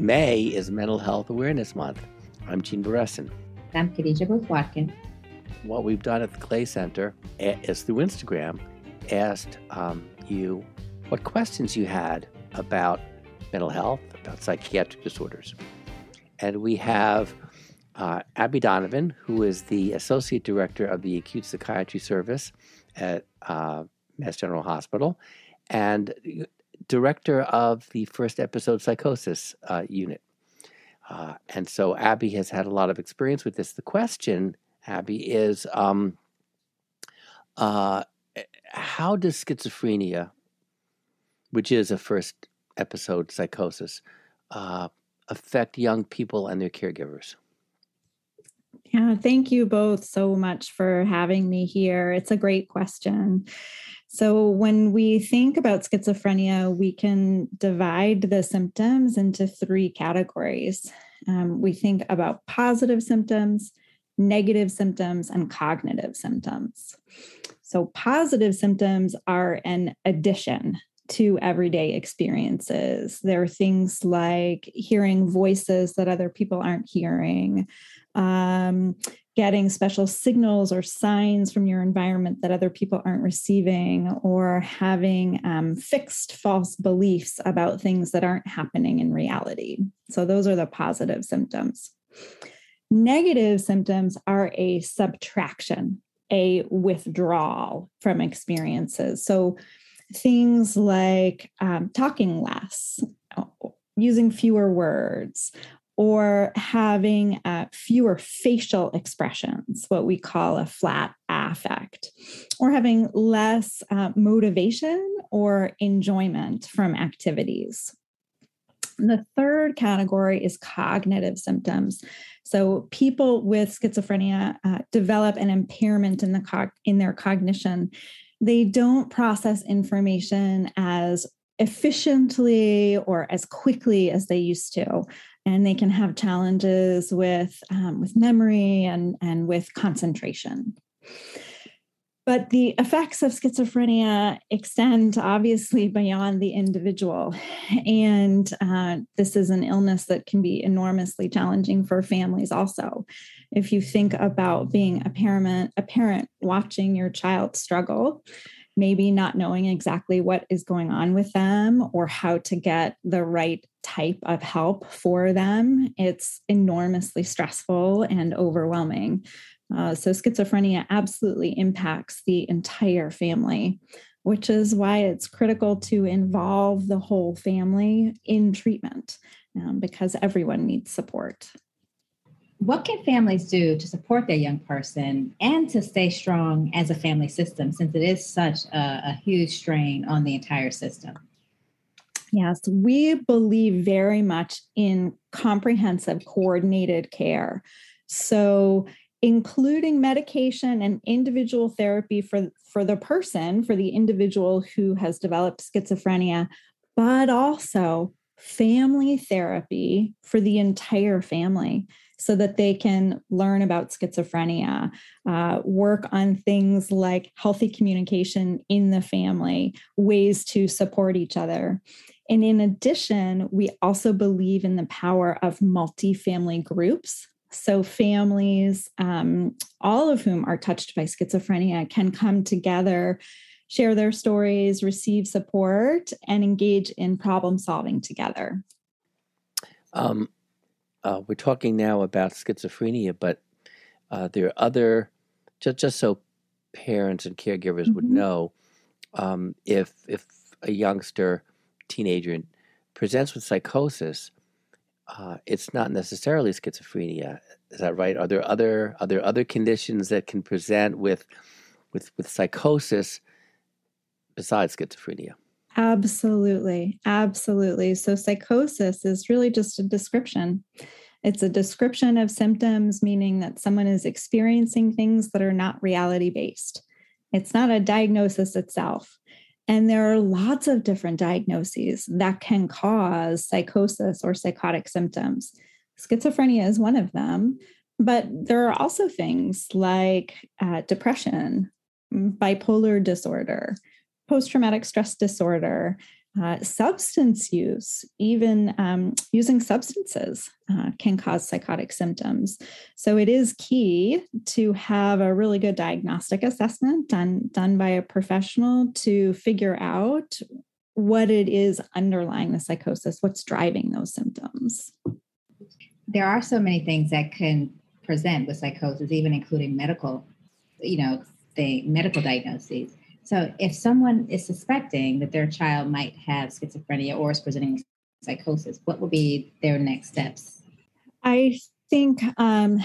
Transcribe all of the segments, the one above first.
May is Mental Health Awareness Month. I'm Gene Beresin. I'm Khadija Booth Watkin. What we've done at the Clay Center is through Instagram asked um, you what questions you had about mental health, about psychiatric disorders. And we have uh, Abby Donovan, who is the Associate Director of the Acute Psychiatry Service at uh, Mass General Hospital and Director of the First Episode Psychosis uh, Unit. Uh, and so Abby has had a lot of experience with this. The question, Abby, is um, uh, how does schizophrenia, which is a first episode psychosis, uh, affect young people and their caregivers? Yeah, thank you both so much for having me here. It's a great question. So, when we think about schizophrenia, we can divide the symptoms into three categories. Um, we think about positive symptoms, negative symptoms, and cognitive symptoms. So, positive symptoms are an addition to everyday experiences. There are things like hearing voices that other people aren't hearing, um, getting special signals or signs from your environment that other people aren't receiving, or having um, fixed false beliefs about things that aren't happening in reality. So, those are the positive symptoms. Negative symptoms are a subtraction, a withdrawal from experiences. So, things like um, talking less, using fewer words, or having uh, fewer facial expressions, what we call a flat affect, or having less uh, motivation or enjoyment from activities. The third category is cognitive symptoms. So people with schizophrenia uh, develop an impairment in the in their cognition. They don't process information as efficiently or as quickly as they used to and they can have challenges with um, with memory and and with concentration. But the effects of schizophrenia extend obviously beyond the individual. And uh, this is an illness that can be enormously challenging for families also. If you think about being a parent a parent watching your child struggle maybe not knowing exactly what is going on with them or how to get the right type of help for them, it's enormously stressful and overwhelming. Uh, so, schizophrenia absolutely impacts the entire family, which is why it's critical to involve the whole family in treatment um, because everyone needs support. What can families do to support their young person and to stay strong as a family system since it is such a, a huge strain on the entire system? Yes, we believe very much in comprehensive coordinated care. So, including medication and individual therapy for, for the person, for the individual who has developed schizophrenia, but also family therapy for the entire family so that they can learn about schizophrenia, uh, work on things like healthy communication in the family, ways to support each other. And in addition, we also believe in the power of multi-family groups. So, families, um, all of whom are touched by schizophrenia, can come together, share their stories, receive support, and engage in problem solving together. Um, uh, we're talking now about schizophrenia, but uh, there are other, just, just so parents and caregivers mm-hmm. would know, um, if if a youngster, teenager presents with psychosis, uh, it's not necessarily schizophrenia. Is that right? Are there other are there other conditions that can present with with with psychosis besides schizophrenia? Absolutely. Absolutely. So, psychosis is really just a description. It's a description of symptoms, meaning that someone is experiencing things that are not reality based. It's not a diagnosis itself. And there are lots of different diagnoses that can cause psychosis or psychotic symptoms. Schizophrenia is one of them, but there are also things like uh, depression, bipolar disorder, post traumatic stress disorder, uh, substance use, even um, using substances, uh, can cause psychotic symptoms. So it is key to have a really good diagnostic assessment done, done by a professional to figure out what it is underlying the psychosis, what's driving those symptoms. There are so many things that can present with psychosis, even including medical, you know, the medical diagnoses. So if someone is suspecting that their child might have schizophrenia or is presenting psychosis, what would be their next steps? I think um,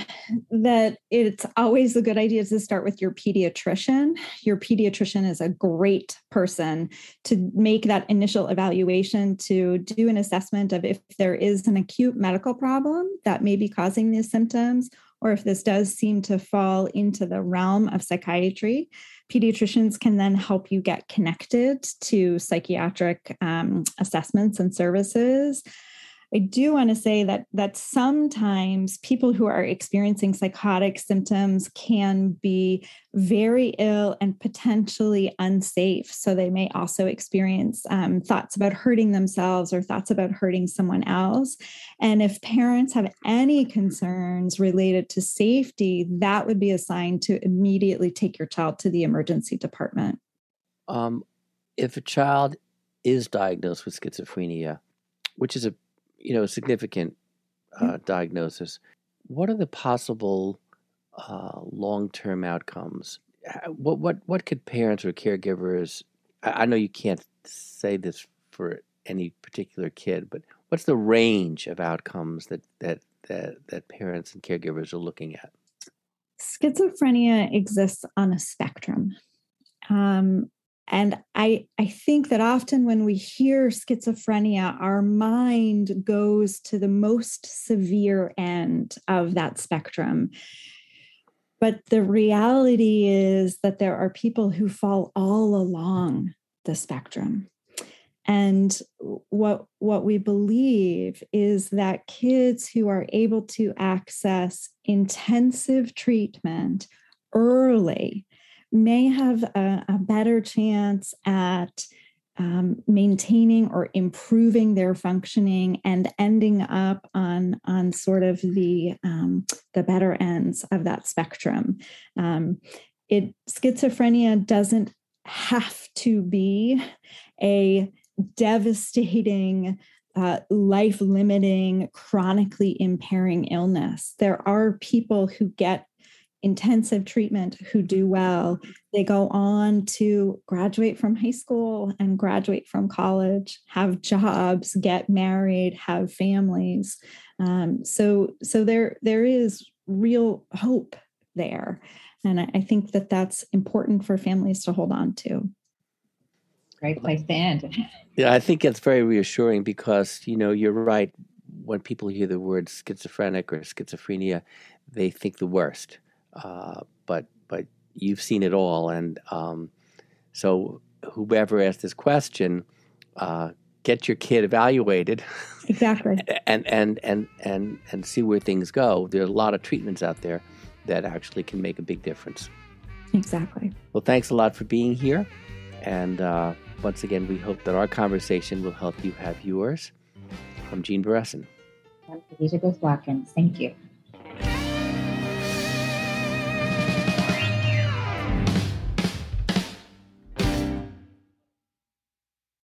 that it's always a good idea to start with your pediatrician. Your pediatrician is a great person to make that initial evaluation to do an assessment of if there is an acute medical problem that may be causing these symptoms or if this does seem to fall into the realm of psychiatry. Pediatricians can then help you get connected to psychiatric um, assessments and services. I do want to say that that sometimes people who are experiencing psychotic symptoms can be very ill and potentially unsafe. So they may also experience um, thoughts about hurting themselves or thoughts about hurting someone else. And if parents have any concerns related to safety, that would be a sign to immediately take your child to the emergency department. Um, if a child is diagnosed with schizophrenia, which is a you know, significant uh, diagnosis. What are the possible uh, long-term outcomes? What what what could parents or caregivers? I, I know you can't say this for any particular kid, but what's the range of outcomes that that that that parents and caregivers are looking at? Schizophrenia exists on a spectrum. Um, and I, I think that often when we hear schizophrenia, our mind goes to the most severe end of that spectrum. But the reality is that there are people who fall all along the spectrum. And what, what we believe is that kids who are able to access intensive treatment early may have a, a better chance at um, maintaining or improving their functioning and ending up on on sort of the um, the better ends of that spectrum. Um, it schizophrenia doesn't have to be a devastating uh, life limiting, chronically impairing illness. There are people who get intensive treatment who do well, they go on to graduate from high school and graduate from college, have jobs, get married, have families. Um, so, so there there is real hope there, and I, I think that that's important for families to hold on to. Great place to end. Yeah, I think it's very reassuring because you know you're right. When people hear the word schizophrenic or schizophrenia, they think the worst uh, but but you've seen it all, and um, so whoever asked this question, uh, get your kid evaluated, exactly, and and and and and see where things go. There are a lot of treatments out there that actually can make a big difference. Exactly. Well, thanks a lot for being here, and uh, once again, we hope that our conversation will help you have yours. From Gene Beresin. I'm Khadija Watkins. Thank you.